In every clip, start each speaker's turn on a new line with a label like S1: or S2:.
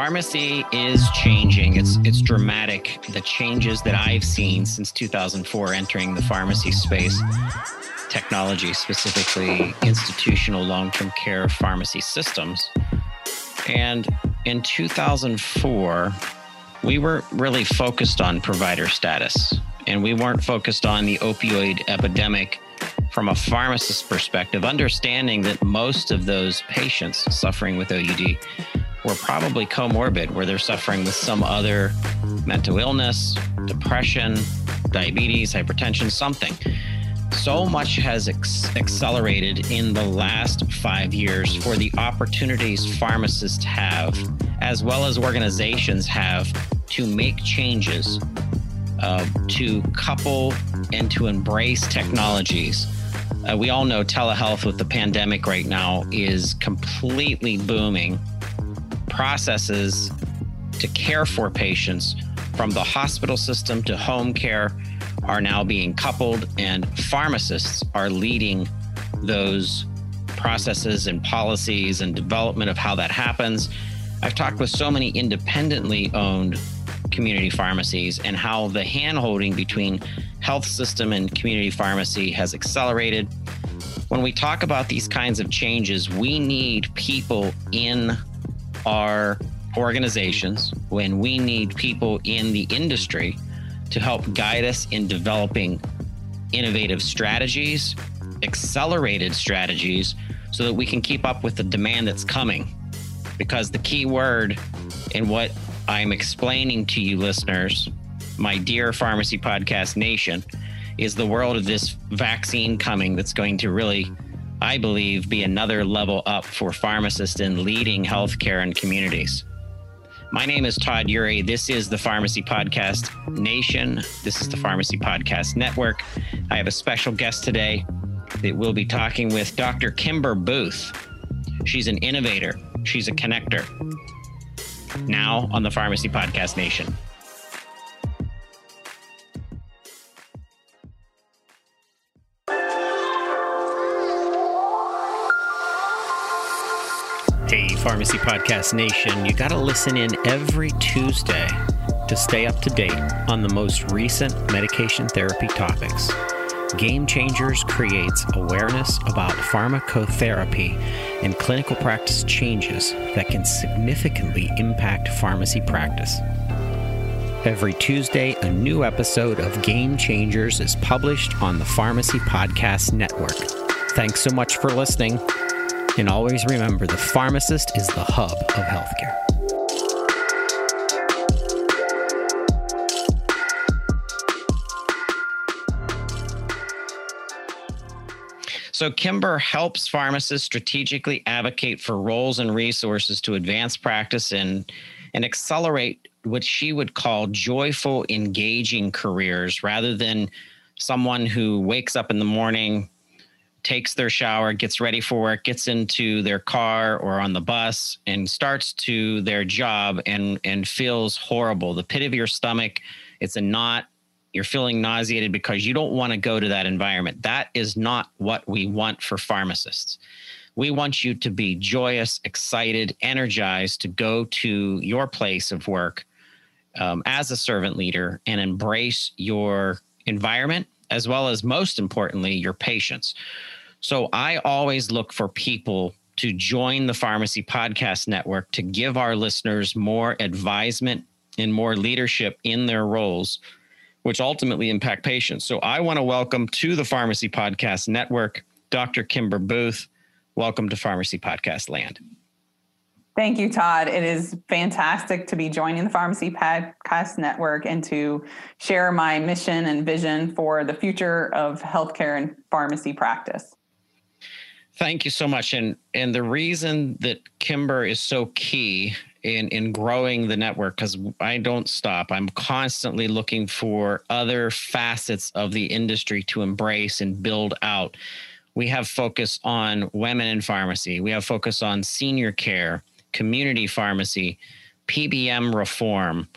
S1: Pharmacy is changing. It's it's dramatic. The changes that I've seen since 2004 entering the pharmacy space, technology specifically institutional long-term care pharmacy systems. And in 2004, we were really focused on provider status and we weren't focused on the opioid epidemic from a pharmacist perspective, understanding that most of those patients suffering with OUD were probably comorbid, where they're suffering with some other mental illness, depression, diabetes, hypertension, something. So much has ex- accelerated in the last five years for the opportunities pharmacists have, as well as organizations have, to make changes, uh, to couple and to embrace technologies. Uh, we all know telehealth with the pandemic right now is completely booming processes to care for patients from the hospital system to home care are now being coupled, and pharmacists are leading those processes and policies and development of how that happens. I've talked with so many independently owned community pharmacies and how the handholding between health system and community pharmacy has accelerated. When we talk about these kinds of changes, we need people in our organizations, when we need people in the industry to help guide us in developing innovative strategies, accelerated strategies, so that we can keep up with the demand that's coming. Because the key word in what I'm explaining to you, listeners, my dear Pharmacy Podcast Nation, is the world of this vaccine coming that's going to really I believe, be another level up for pharmacists in leading healthcare and communities. My name is Todd Eury. This is the Pharmacy Podcast Nation. This is the Pharmacy Podcast Network. I have a special guest today that we'll be talking with Dr. Kimber Booth. She's an innovator, she's a connector. Now on the Pharmacy Podcast Nation. Pharmacy Podcast Nation, you got to listen in every Tuesday to stay up to date on the most recent medication therapy topics. Game Changers creates awareness about pharmacotherapy and clinical practice changes that can significantly impact pharmacy practice. Every Tuesday, a new episode of Game Changers is published on the Pharmacy Podcast Network. Thanks so much for listening. And always remember the pharmacist is the hub of healthcare. So, Kimber helps pharmacists strategically advocate for roles and resources to advance practice and, and accelerate what she would call joyful, engaging careers rather than someone who wakes up in the morning, takes their shower, gets ready for work, gets into their car or on the bus and starts to their job and and feels horrible. The pit of your stomach, it's a knot. You're feeling nauseated because you don't want to go to that environment. That is not what we want for pharmacists. We want you to be joyous, excited, energized to go to your place of work um, as a servant leader and embrace your environment as well as most importantly, your patients. So I always look for people to join the Pharmacy Podcast Network to give our listeners more advisement and more leadership in their roles, which ultimately impact patients. So I want to welcome to the Pharmacy Podcast Network Dr. Kimber Booth. Welcome to Pharmacy Podcast Land.
S2: Thank you, Todd. It is fantastic to be joining the Pharmacy Podcast Network and to share my mission and vision for the future of healthcare and pharmacy practice.
S1: Thank you so much. And and the reason that Kimber is so key in in growing the network because I don't stop. I'm constantly looking for other facets of the industry to embrace and build out. We have focus on women in pharmacy. We have focus on senior care, community pharmacy, PBM reform,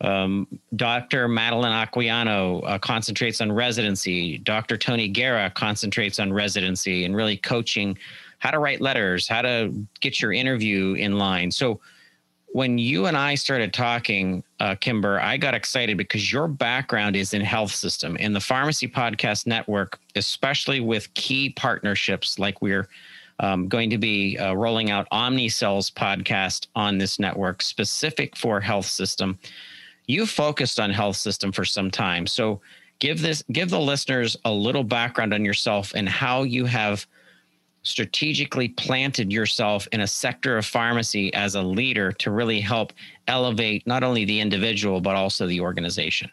S1: um, Dr. Madeline Acquiano uh, concentrates on residency. Dr. Tony Guerra concentrates on residency and really coaching how to write letters, how to get your interview in line. So when you and I started talking, uh, Kimber, I got excited because your background is in health system in the Pharmacy Podcast Network, especially with key partnerships like we're um, going to be uh, rolling out Omnicell's podcast on this network specific for health system. You focused on health system for some time, so give this give the listeners a little background on yourself and how you have strategically planted yourself in a sector of pharmacy as a leader to really help elevate not only the individual but also the organization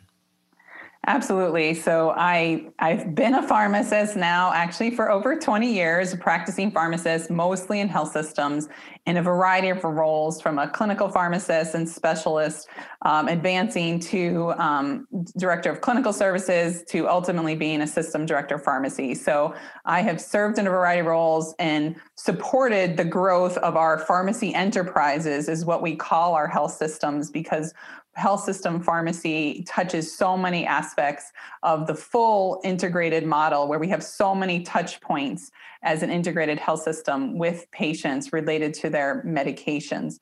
S2: Absolutely. So I I've been a pharmacist now actually for over 20 years, practicing pharmacist mostly in health systems in a variety of roles from a clinical pharmacist and specialist um, advancing to um, director of clinical services to ultimately being a system director of pharmacy. So I have served in a variety of roles and supported the growth of our pharmacy enterprises is what we call our health systems because health system pharmacy touches so many aspects of the full integrated model where we have so many touch points as an integrated health system with patients related to their medications.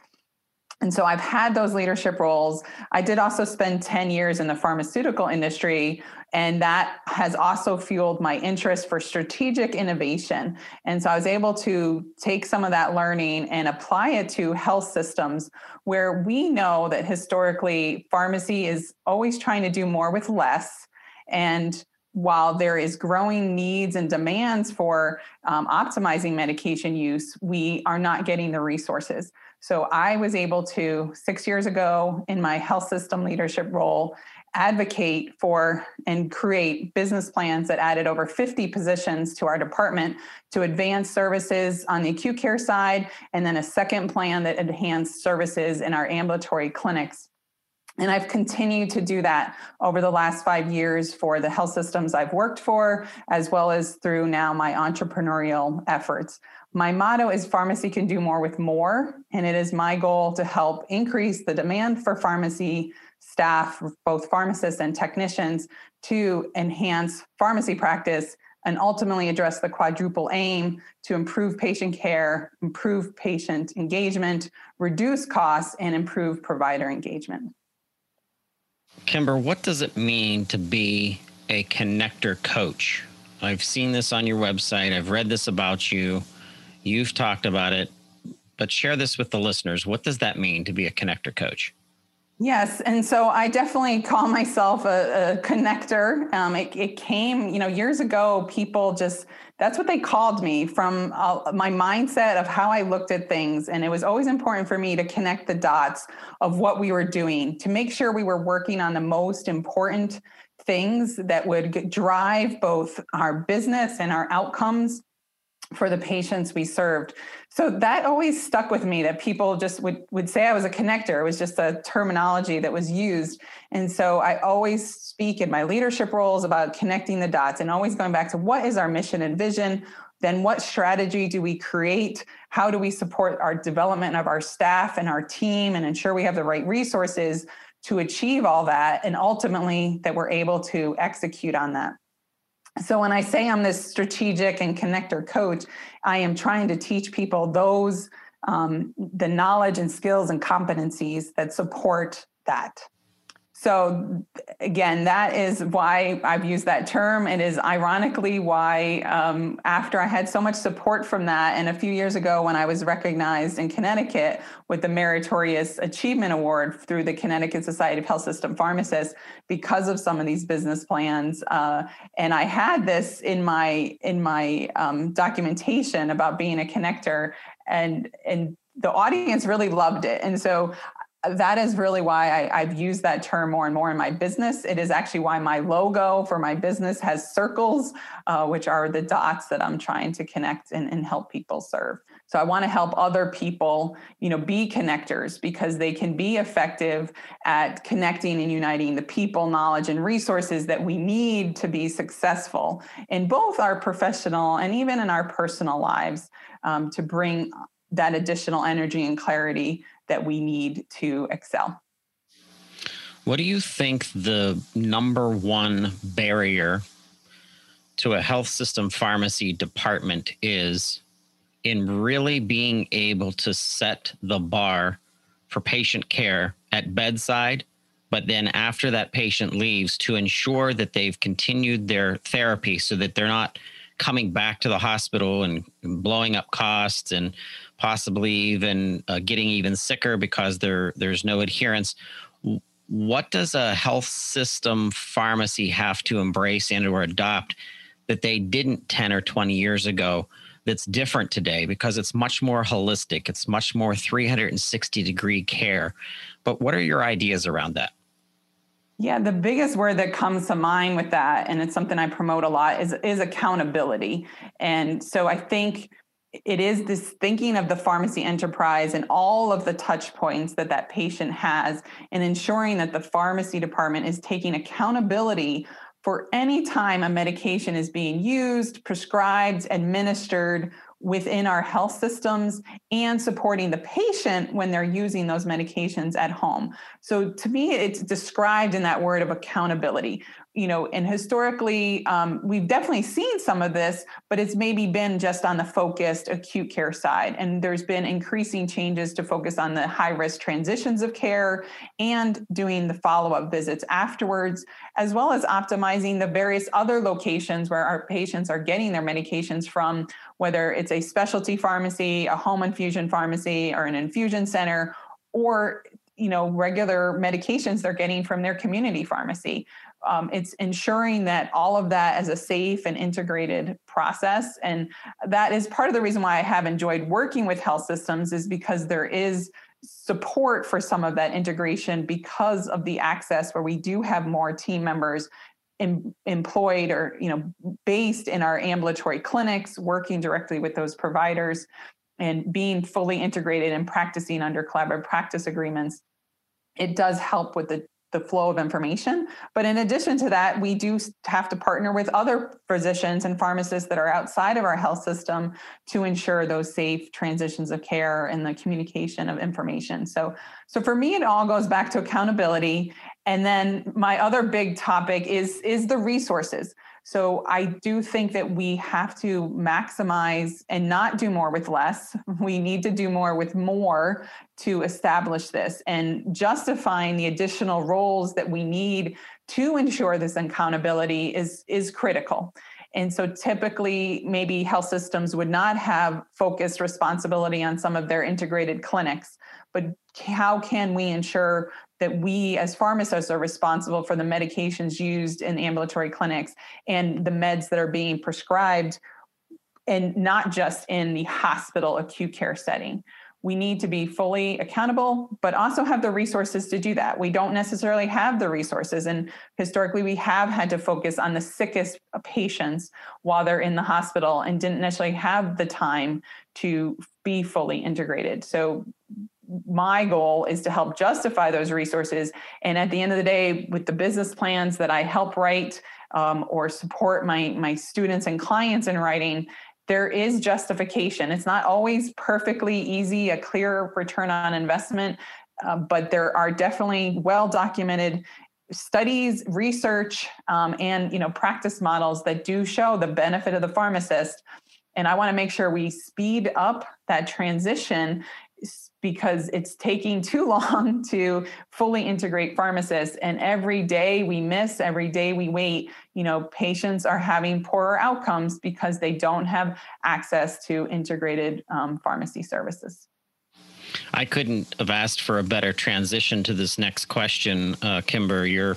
S2: And so I've had those leadership roles. I did also spend 10 years in the pharmaceutical industry, and that has also fueled my interest for strategic innovation. And so I was able to take some of that learning and apply it to health systems where we know that historically pharmacy is always trying to do more with less. And while there is growing needs and demands for um, optimizing medication use, we are not getting the resources. So I was able to, six years ago, in my health system leadership role, advocate for and create business plans that added over 50 positions to our department to advance services on the acute care side, and then a second plan that enhanced services in our ambulatory clinics. And I've continued to do that over the last five years for the health systems I've worked for, as well as through now my entrepreneurial efforts. My motto is pharmacy can do more with more, and it is my goal to help increase the demand for pharmacy staff, both pharmacists and technicians, to enhance pharmacy practice and ultimately address the quadruple aim to improve patient care, improve patient engagement, reduce costs, and improve provider engagement.
S1: Kimber, what does it mean to be a connector coach? I've seen this on your website, I've read this about you, you've talked about it, but share this with the listeners. What does that mean to be a connector coach?
S2: Yes, and so I definitely call myself a, a connector. Um, it, it, came, you know, years ago. People just that's what they called me from uh, my mindset of how I looked at things, and it was always important for me to connect the dots of what we were doing to make sure we were working on the most important things that would drive both our business and our outcomes for the patients we served. So that always stuck with me that people just would would say I was a connector. It was just a terminology that was used. And so I always speak in my leadership roles about connecting the dots and always going back to what is our mission and vision? Then what strategy do we create? How do we support our development of our staff and our team and ensure we have the right resources to achieve all that and ultimately that we're able to execute on that? So when I say I'm this strategic and connector coach, I am trying to teach people those um, the knowledge and skills and competencies that support that. So again, that is why I've used that term. It is ironically why, um, after I had so much support from that, and a few years ago when I was recognized in Connecticut with the Meritorious Achievement Award through the Connecticut Society of Health System Pharmacists, because of some of these business plans, uh, and I had this in my in my um, documentation about being a connector, and and the audience really loved it. And so that is really why I, have used that term more and more in my business. It is actually why my logo for my business has circles, uh, which are the dots that I'm trying to connect and, and help people serve. So I want to help other people, you know, be connectors because they can be effective at connecting and uniting the people, knowledge, and resources that we need to be successful in both our professional and even in our personal lives um, to bring that additional energy and clarity that we need to excel.
S1: What do you think the number one barrier to a health system pharmacy department is in really being able to set the bar for patient care at bedside, but then after that patient leaves to ensure that they've continued their therapy so that they're not coming back to the hospital and blowing up costs and possibly even uh, getting even sicker because there there's no adherence. What does a health system pharmacy have to embrace and or adopt that they didn't 10 or 20 years ago that's different today? Because it's much more holistic. It's much more 360 degree care. But what are your ideas around that
S2: yeah, the biggest word that comes to mind with that, and it's something I promote a lot, is is accountability. And so I think it is this thinking of the pharmacy enterprise and all of the touch points that that patient has and ensuring that the pharmacy department is taking accountability for any time a medication is being used prescribed administered within our health systems and supporting the patient when they're using those medications at home. So to me, it's described in that word of accountability you know, and historically, um, we've definitely seen some of this, but it's maybe been just on the focused acute care side. And there's been increasing changes to focus on the high risk transitions of care and doing the follow up visits afterwards, as well as optimizing the various other locations where our patients are getting their medications from, whether it's a specialty pharmacy, a home infusion pharmacy, or an infusion center, or you know regular medications they're getting from their community pharmacy. Um, it's ensuring that all of that is a safe and integrated process. And that is part of the reason why i have enjoyed working with health systems is because there is support for some of that integration because of the access where we do have more team members em- employed or you know based in our ambulatory clinics working directly with those providers and being fully integrated and practicing under collaborative practice agreements it does help with the the flow of information. But in addition to that, we do have to partner with other physicians and pharmacists that are outside of our health system to ensure those safe transitions of care and the communication of information. So, so for me, it all goes back to accountability. And then my other big topic is is the resources. So I do think that we have to maximize and not do more with less. We need to do more with more to establish this and justifying the additional roles that we need to ensure this accountability is, is critical. And so typically, maybe health systems would not have focused responsibility on some of their integrated clinics. But how can we ensure that we as pharmacists are responsible for the medications used in ambulatory clinics and the meds that are being prescribed and not just in the hospital acute care setting? We need to be fully accountable but also have the resources to do that. We don't necessarily have the resources and historically we have had to focus on the sickest patients while they're in the hospital and didn't necessarily have the time to be fully integrated. So my goal is to help justify those resources. And at the end of the day, with the business plans that I help write um, or support my, my students and clients in writing, there is justification. It's not always perfectly easy, a clear return on investment, uh, but there are definitely well documented studies research um, and you know practice models that do show the benefit of the pharmacist and i want to make sure we speed up that transition because it's taking too long to fully integrate pharmacists. And every day we miss every day we wait you know patients are having poorer outcomes because they don't have access to integrated um, pharmacy services.
S1: I couldn't have asked for a better transition to this next question uh, kimber. You're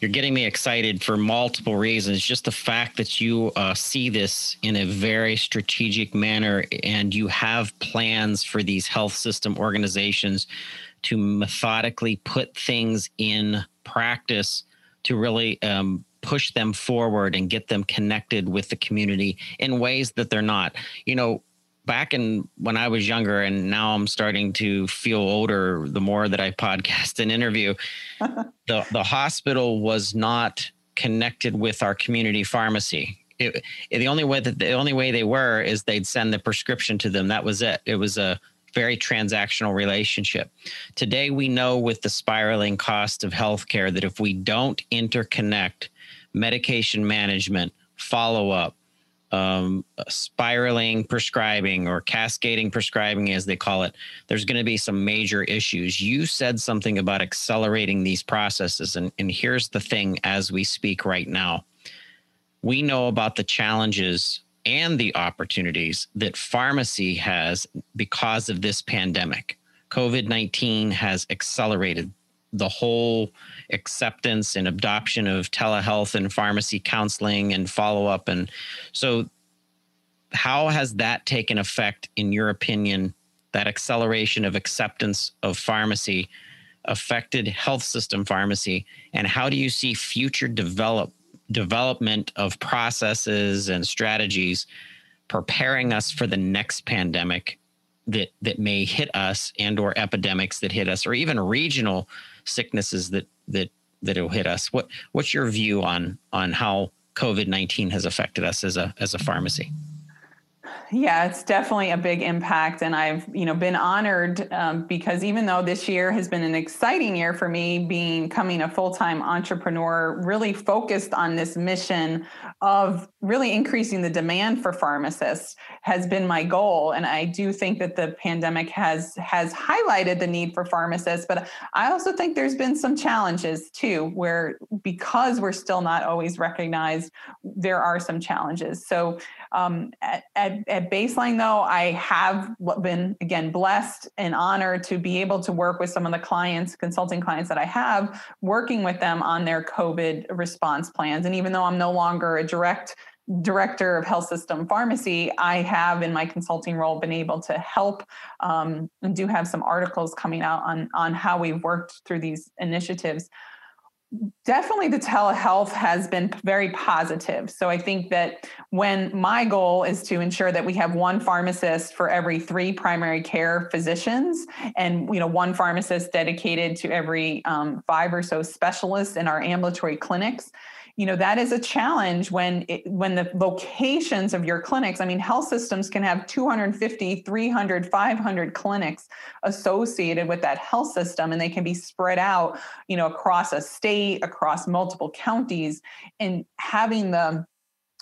S1: you're getting me excited for multiple reasons. Just the fact that you uh, see this in a very strategic manner and you have plans for these health system organizations to methodically put things in practice to really um, push them forward and get them connected with the community in ways that they're not. You know, back in when I was younger, and now I'm starting to feel older. The more that I podcast and interview, the the hospital was not connected with our community pharmacy. It, it, the only way that the only way they were is they'd send the prescription to them. That was it. It was a very transactional relationship. Today, we know with the spiraling cost of healthcare that if we don't interconnect medication management, follow up, um, spiraling prescribing or cascading prescribing, as they call it, there's going to be some major issues. You said something about accelerating these processes. And, and here's the thing as we speak right now we know about the challenges and the opportunities that pharmacy has because of this pandemic. COVID 19 has accelerated the whole acceptance and adoption of telehealth and pharmacy counseling and follow up. And so, how has that taken effect, in your opinion, that acceleration of acceptance of pharmacy affected health system pharmacy? And how do you see future develop, development of processes and strategies preparing us for the next pandemic that that may hit us and or epidemics that hit us or even regional sicknesses that that that will hit us. What what's your view on on how covid-19 has affected us as a as a pharmacy
S2: yeah, it's definitely a big impact, and I've you know been honored um, because even though this year has been an exciting year for me, being coming a full time entrepreneur, really focused on this mission of really increasing the demand for pharmacists has been my goal, and I do think that the pandemic has has highlighted the need for pharmacists, but I also think there's been some challenges too, where because we're still not always recognized, there are some challenges. So um, at, at, at baseline, though, I have been again blessed and honored to be able to work with some of the clients, consulting clients that I have, working with them on their COVID response plans. And even though I'm no longer a direct director of health system pharmacy, I have in my consulting role been able to help um, and do have some articles coming out on on how we've worked through these initiatives definitely the telehealth has been very positive. So I think that when my goal is to ensure that we have one pharmacist for every three primary care physicians and you know one pharmacist dedicated to every um, five or so specialists in our ambulatory clinics you know that is a challenge when it, when the locations of your clinics i mean health systems can have 250 300 500 clinics associated with that health system and they can be spread out you know across a state across multiple counties and having the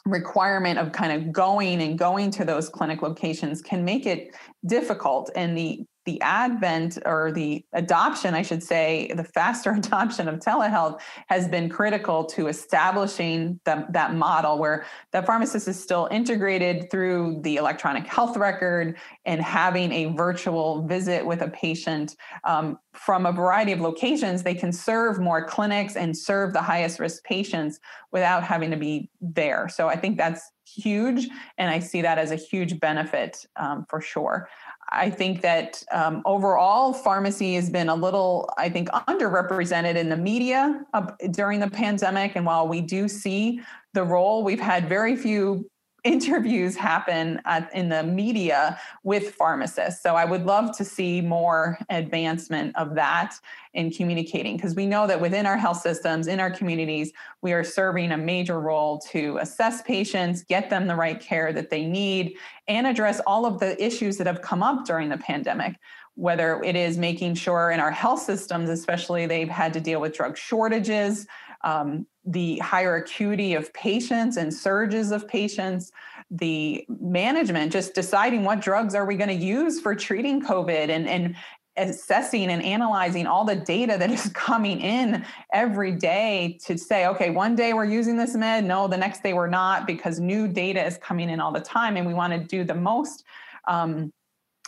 S2: requirement of kind of going and going to those clinic locations can make it difficult and the the advent or the adoption, I should say, the faster adoption of telehealth has been critical to establishing the, that model where the pharmacist is still integrated through the electronic health record and having a virtual visit with a patient um, from a variety of locations. They can serve more clinics and serve the highest risk patients without having to be there. So I think that's huge. And I see that as a huge benefit um, for sure. I think that um, overall, pharmacy has been a little, I think, underrepresented in the media uh, during the pandemic. And while we do see the role, we've had very few interviews happen at, in the media with pharmacists. So I would love to see more advancement of that in communicating because we know that within our health systems, in our communities, we are serving a major role to assess patients, get them the right care that they need, and address all of the issues that have come up during the pandemic whether it is making sure in our health systems, especially they've had to deal with drug shortages, um, the higher acuity of patients and surges of patients, the management just deciding what drugs are we going to use for treating COVID and, and assessing and analyzing all the data that is coming in every day to say, okay, one day we're using this med, no, the next day we're not, because new data is coming in all the time, and we want to do the most um,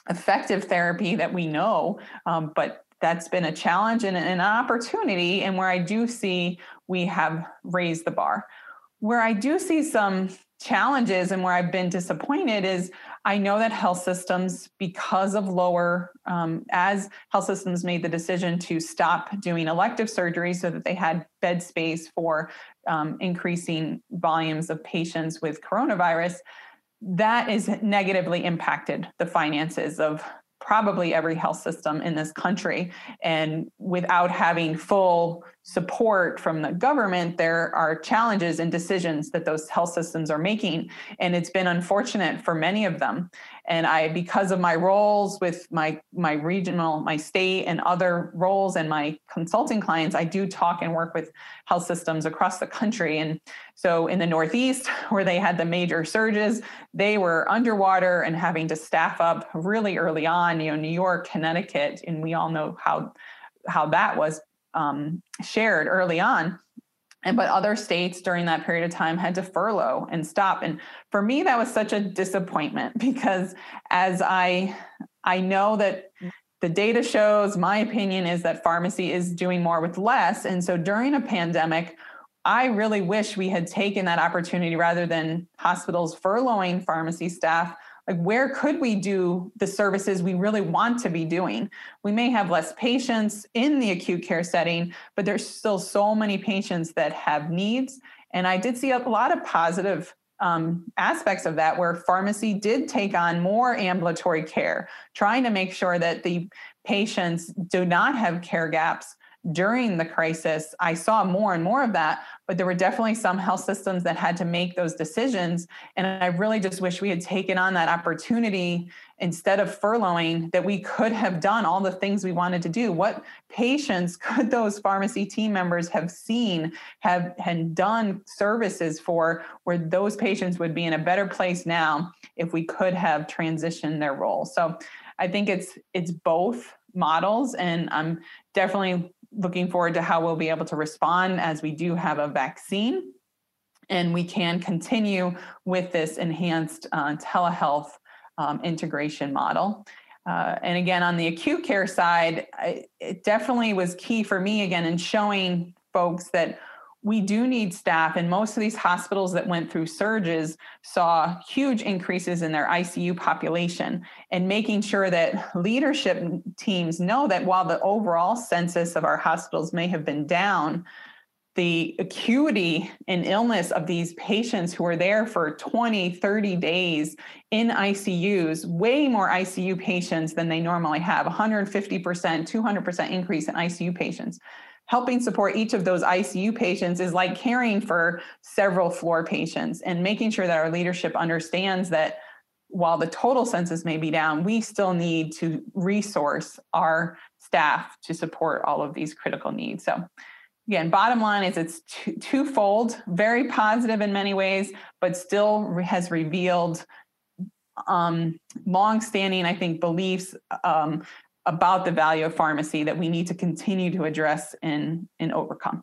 S2: effective therapy that we know. Um, but that's been a challenge and an opportunity, and where I do see we have raised the bar. Where I do see some challenges and where I've been disappointed is I know that health systems, because of lower, um, as health systems made the decision to stop doing elective surgery so that they had bed space for um, increasing volumes of patients with coronavirus, that is negatively impacted the finances of probably every health system in this country. And without having full support from the government, there are challenges and decisions that those health systems are making. And it's been unfortunate for many of them. And I, because of my roles with my, my regional, my state, and other roles and my consulting clients, I do talk and work with health systems across the country. And so in the Northeast, where they had the major surges, they were underwater and having to staff up really early on, you know, New York, Connecticut, and we all know how how that was um, shared early on. And but other states during that period of time had to furlough and stop. And for me that was such a disappointment because as i i know that the data shows my opinion is that pharmacy is doing more with less. And so during a pandemic i really wish we had taken that opportunity rather than hospitals furloughing pharmacy staff like where could we do the services we really want to be doing? We may have less patients in the acute care setting but there's still so many patients that have needs. And i did see a lot of positive um, aspects of that where pharmacy did take on more ambulatory care trying to make sure that the patients do not have care gaps during the crisis, I saw more and more of that, but there were definitely some health systems that had to make those decisions. And I really just wish we had taken on that opportunity instead of furloughing, that we could have done all the things we wanted to do. What patients could those pharmacy team members have seen, have and done services for, where those patients would be in a better place now if we could have transitioned their role. So I think it's it's both models and i'm definitely looking forward to how we'll be able to respond as we do have a vaccine and we can continue with this enhanced uh, telehealth um, integration model. Uh, and again, on the acute care side, I, it definitely was key for me again in showing folks that we do need staff and most of these hospitals that went through surges saw huge increases in their icu population and making sure that leadership teams know that while the overall census of our hospitals may have been down the acuity and illness of these patients who are there for 20 30 days in icus way more icu patients than they normally have 150% 200% increase in icu patients helping support each of those ICU patients is like caring for several floor patients and making sure that our leadership understands that while the total census may be down, we still need to resource our staff to support all of these critical needs. So, again, bottom line is it's twofold, very positive in many ways, but still has revealed um, long-standing, I think, beliefs um, about the value of pharmacy that we need to continue to address and, and overcome.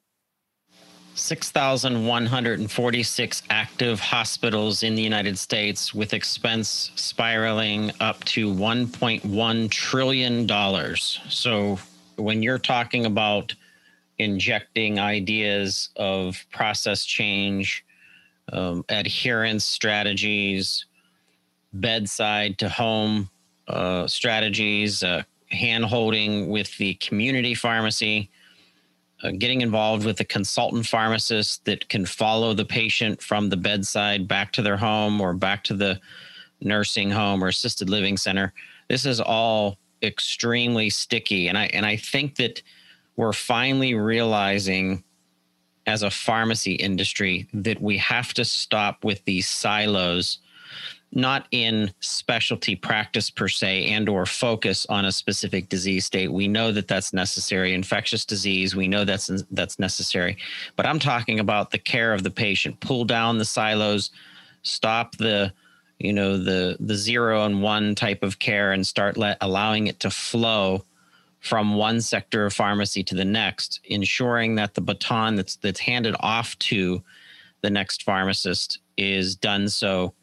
S1: 6,146 active hospitals in the United States with expense spiraling up to $1.1 trillion. So, when you're talking about injecting ideas of process change, um, adherence strategies, bedside to home uh, strategies, uh, hand holding with the community pharmacy, uh, getting involved with a consultant pharmacist that can follow the patient from the bedside back to their home or back to the nursing home or assisted living center. This is all extremely sticky. And I and I think that we're finally realizing as a pharmacy industry that we have to stop with these silos not in specialty practice per se and or focus on a specific disease state. We know that that's necessary. Infectious disease we know that's that's necessary. But i'm talking about the care of the patient. Pull down the silos stop the you know the the zero and one type of care and start let, allowing it to flow from one sector of pharmacy to the next ensuring that the baton that's that's handed off to the next pharmacist is done so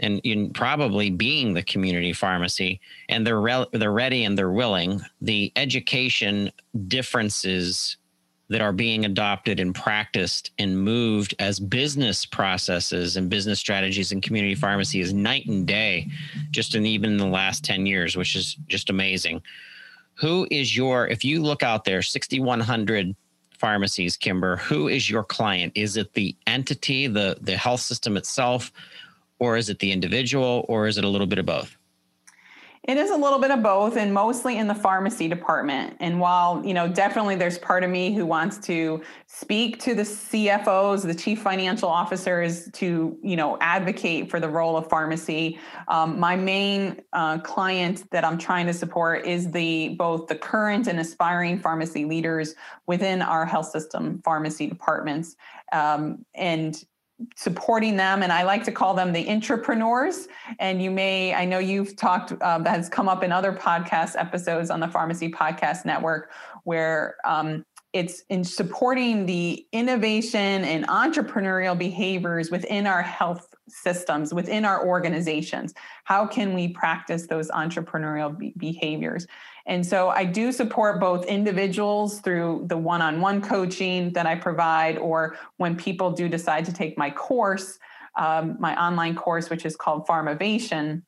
S1: and in probably being the community pharmacy and they're re- they're ready and they're willing the education differences that are being adopted and practiced and moved as business processes and business strategies in community pharmacy is night and day just in even in the last 10 years which is just amazing. Who is your if you look out there 6100 pharmacies kimber who is your client? Is it the entity the the health system itself or is it the individual or is it a little bit of both
S2: It is a little bit of both and mostly in the pharmacy department. And while, you know, definitely there's part of me who wants to speak to the CFOs, the chief financial officers to, you know, advocate for the role of pharmacy. Um, my main uh, client that I'm trying to support is the both the current and aspiring pharmacy leaders within our health system pharmacy departments. Um, and supporting them and i like to call them the entrepreneurs. And you may i know you've talked uh, that has come up in other podcast episodes on the pharmacy podcast network where um, it's in supporting the innovation and entrepreneurial behaviors within our health systems within our organizations how can we practice those entrepreneurial be- behaviors and so I do support both individuals through the one on one coaching that I provide, or when people do decide to take my course, um, my online course, which is called Pharmavation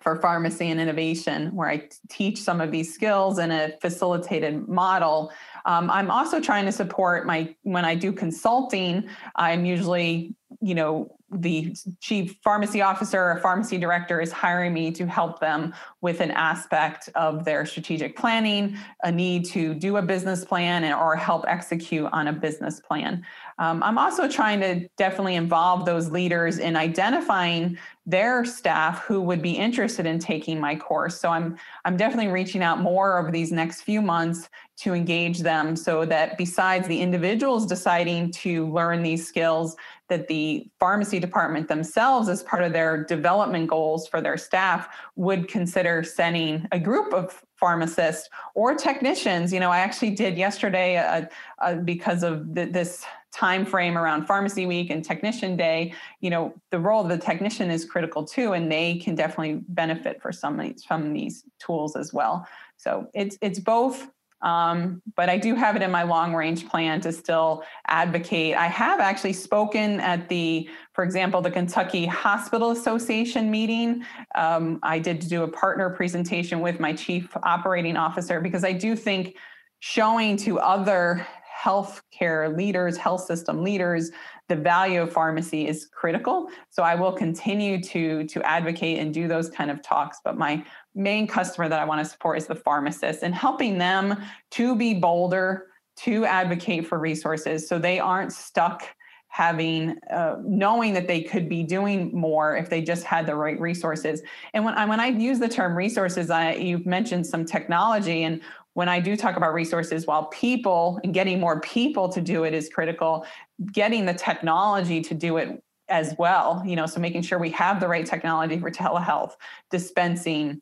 S2: for Pharmacy and Innovation, where I teach some of these skills in a facilitated model. Um, I'm also trying to support my, when I do consulting, I'm usually, you know, the chief pharmacy officer or pharmacy director is hiring me to help them with an aspect of their strategic planning, a need to do a business plan or help execute on a business plan. Um, I'm also trying to definitely involve those leaders in identifying their staff who would be interested in taking my course. So I'm I'm definitely reaching out more over these next few months to engage them so that besides the individuals deciding to learn these skills, that the pharmacy department themselves, as part of their development goals for their staff, would consider sending a group of pharmacists or technicians. You know, I actually did yesterday uh, uh, because of the, this time frame around pharmacy week and technician day you know the role of the technician is critical too and they can definitely benefit for some from these tools as well so it's it's both um, but I do have it in my long range plan to still advocate. I have actually spoken at the, for example, the Kentucky Hospital Association meeting. Um, I did do a partner presentation with my chief operating officer because I do think showing to other healthcare leaders, health system leaders, the value of pharmacy is critical. So I will continue to to advocate and do those kind of talks. But my main customer that I want to support is the pharmacist and helping them to be bolder, to advocate for resources, so they aren't stuck having uh, knowing that they could be doing more if they just had the right resources and when I when I use the term resources I you've mentioned some technology and when I do talk about resources, while people and getting more people to do it is critical, getting the technology to do it as well, you know, so making sure we have the right technology for telehealth, dispensing,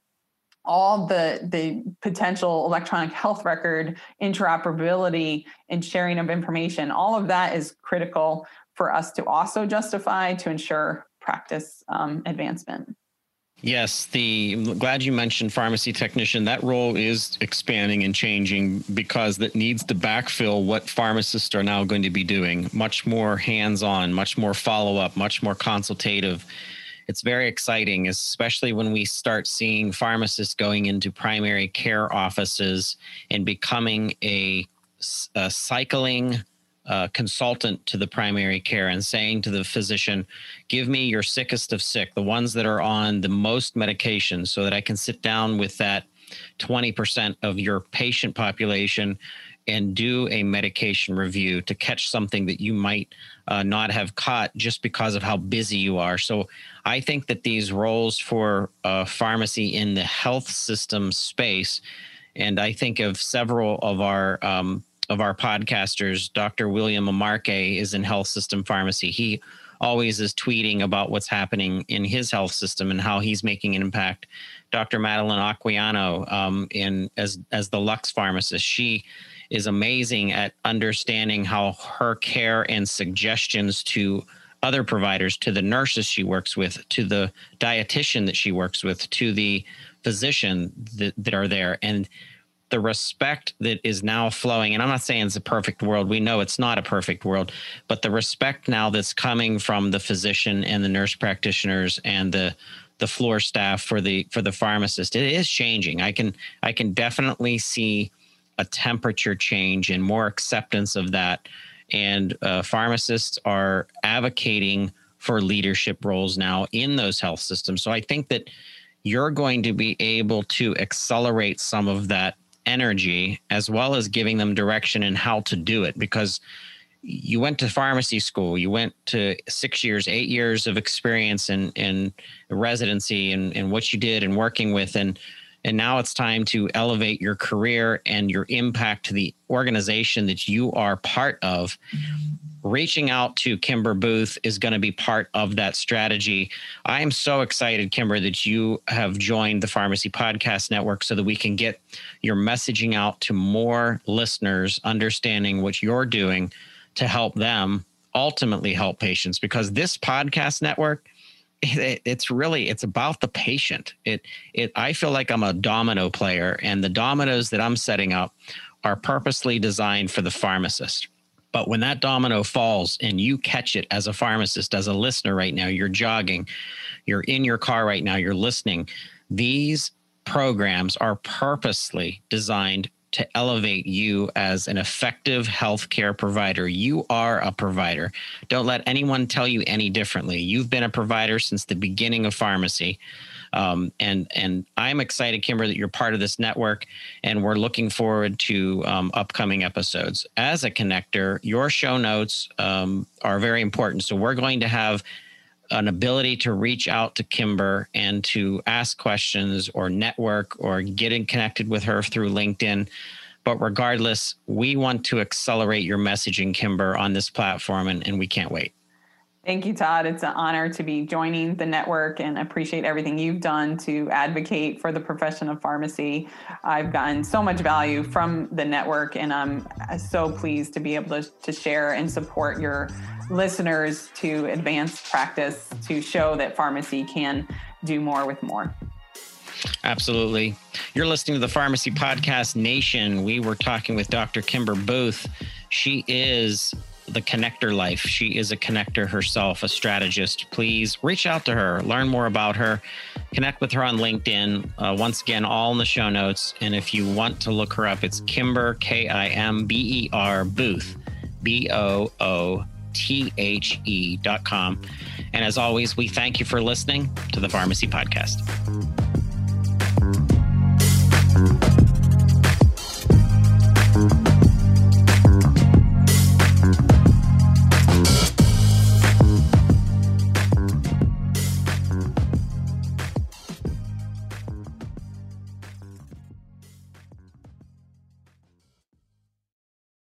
S2: all the the potential electronic health record interoperability and sharing of information all of that is critical for us to also justify to ensure practice um, advancement
S1: Yes, the glad you mentioned pharmacy technician. That role is expanding and changing because that needs to backfill what pharmacists are now going to be doing. Much more hands-on, much more follow-up, much more consultative. It's very exciting, especially when we start seeing pharmacists going into primary care offices and becoming a, a cycling uh, consultant to the primary care and saying to the physician, Give me your sickest of sick, the ones that are on the most medication, so that I can sit down with that 20% of your patient population and do a medication review to catch something that you might uh, not have caught just because of how busy you are. So I think that these roles for uh, pharmacy in the health system space, and I think of several of our um, of our podcasters, Dr. William Amarque, is in health system pharmacy. He always is tweeting about what's happening in his health system and how he's making an impact. Dr. Madeline Acquiano, um, in as as the Lux pharmacist, she is amazing at understanding how her care and suggestions to other providers, to the nurses she works with, to the dietitian that she works with, to the physician that, that are there, and the respect that is now flowing, and I'm not saying it's a perfect world. We know it's not a perfect world, but the respect now that's coming from the physician and the nurse practitioners and the the floor staff for the for the pharmacist, it is changing. I can I can definitely see a temperature change and more acceptance of that. And uh, pharmacists are advocating for leadership roles now in those health systems. So I think that you're going to be able to accelerate some of that energy as well as giving them direction in how to do it. Because you went to pharmacy school you went to six years eight years of experience in in residency and, and what you did and working with and and now it's time to elevate your career and your impact to the organization that you are part of reaching out to Kimber Booth is going to be part of that strategy. I am so excited, Kimber, that you have joined the Pharmacy Podcast Network so that we can get your messaging out to more listeners, understanding what you're doing to help them ultimately help patients because this podcast network it, it's really it's about the patient it it i feel like i'm a domino player and the dominoes that i'm setting up are purposely designed for the pharmacist but when that domino falls and you catch it as a pharmacist, as a listener right now, you're jogging, you're in your car right now, you're listening. These programs are purposely designed to elevate you as an effective healthcare provider. You are a provider. Don't let anyone tell you any differently. You've been a provider since the beginning of pharmacy. Um, and and I'm excited, Kimber, that you're part of this network, and we're looking forward to um, upcoming episodes. As a connector, your show notes um, are very important. So we're going to have an ability to reach out to Kimber and to ask questions or network or getting connected with her through LinkedIn. But regardless, we want to accelerate your messaging, Kimber, on this platform, and, and we can't wait.
S2: Thank you, Todd. It's an honor to be joining the network and appreciate everything you've done to advocate for the profession of pharmacy. I've gotten so much value from the network, and I'm so pleased to be able to, to share and support your listeners to advance practice to show that pharmacy can do more with more.
S1: Absolutely. You're listening to the Pharmacy Podcast Nation. We were talking with Dr. Kimber Boothe. She is the connector life. She is a connector herself, a strategist. Please reach out to her, learn more about her, connect with her on LinkedIn. Uh, once again, all in the show notes. And if you want to look her up, it's Kimber, K I M B E R, Boothe, B O O T H E dot com. And as always, we thank you for listening to the Pharmacy Podcast.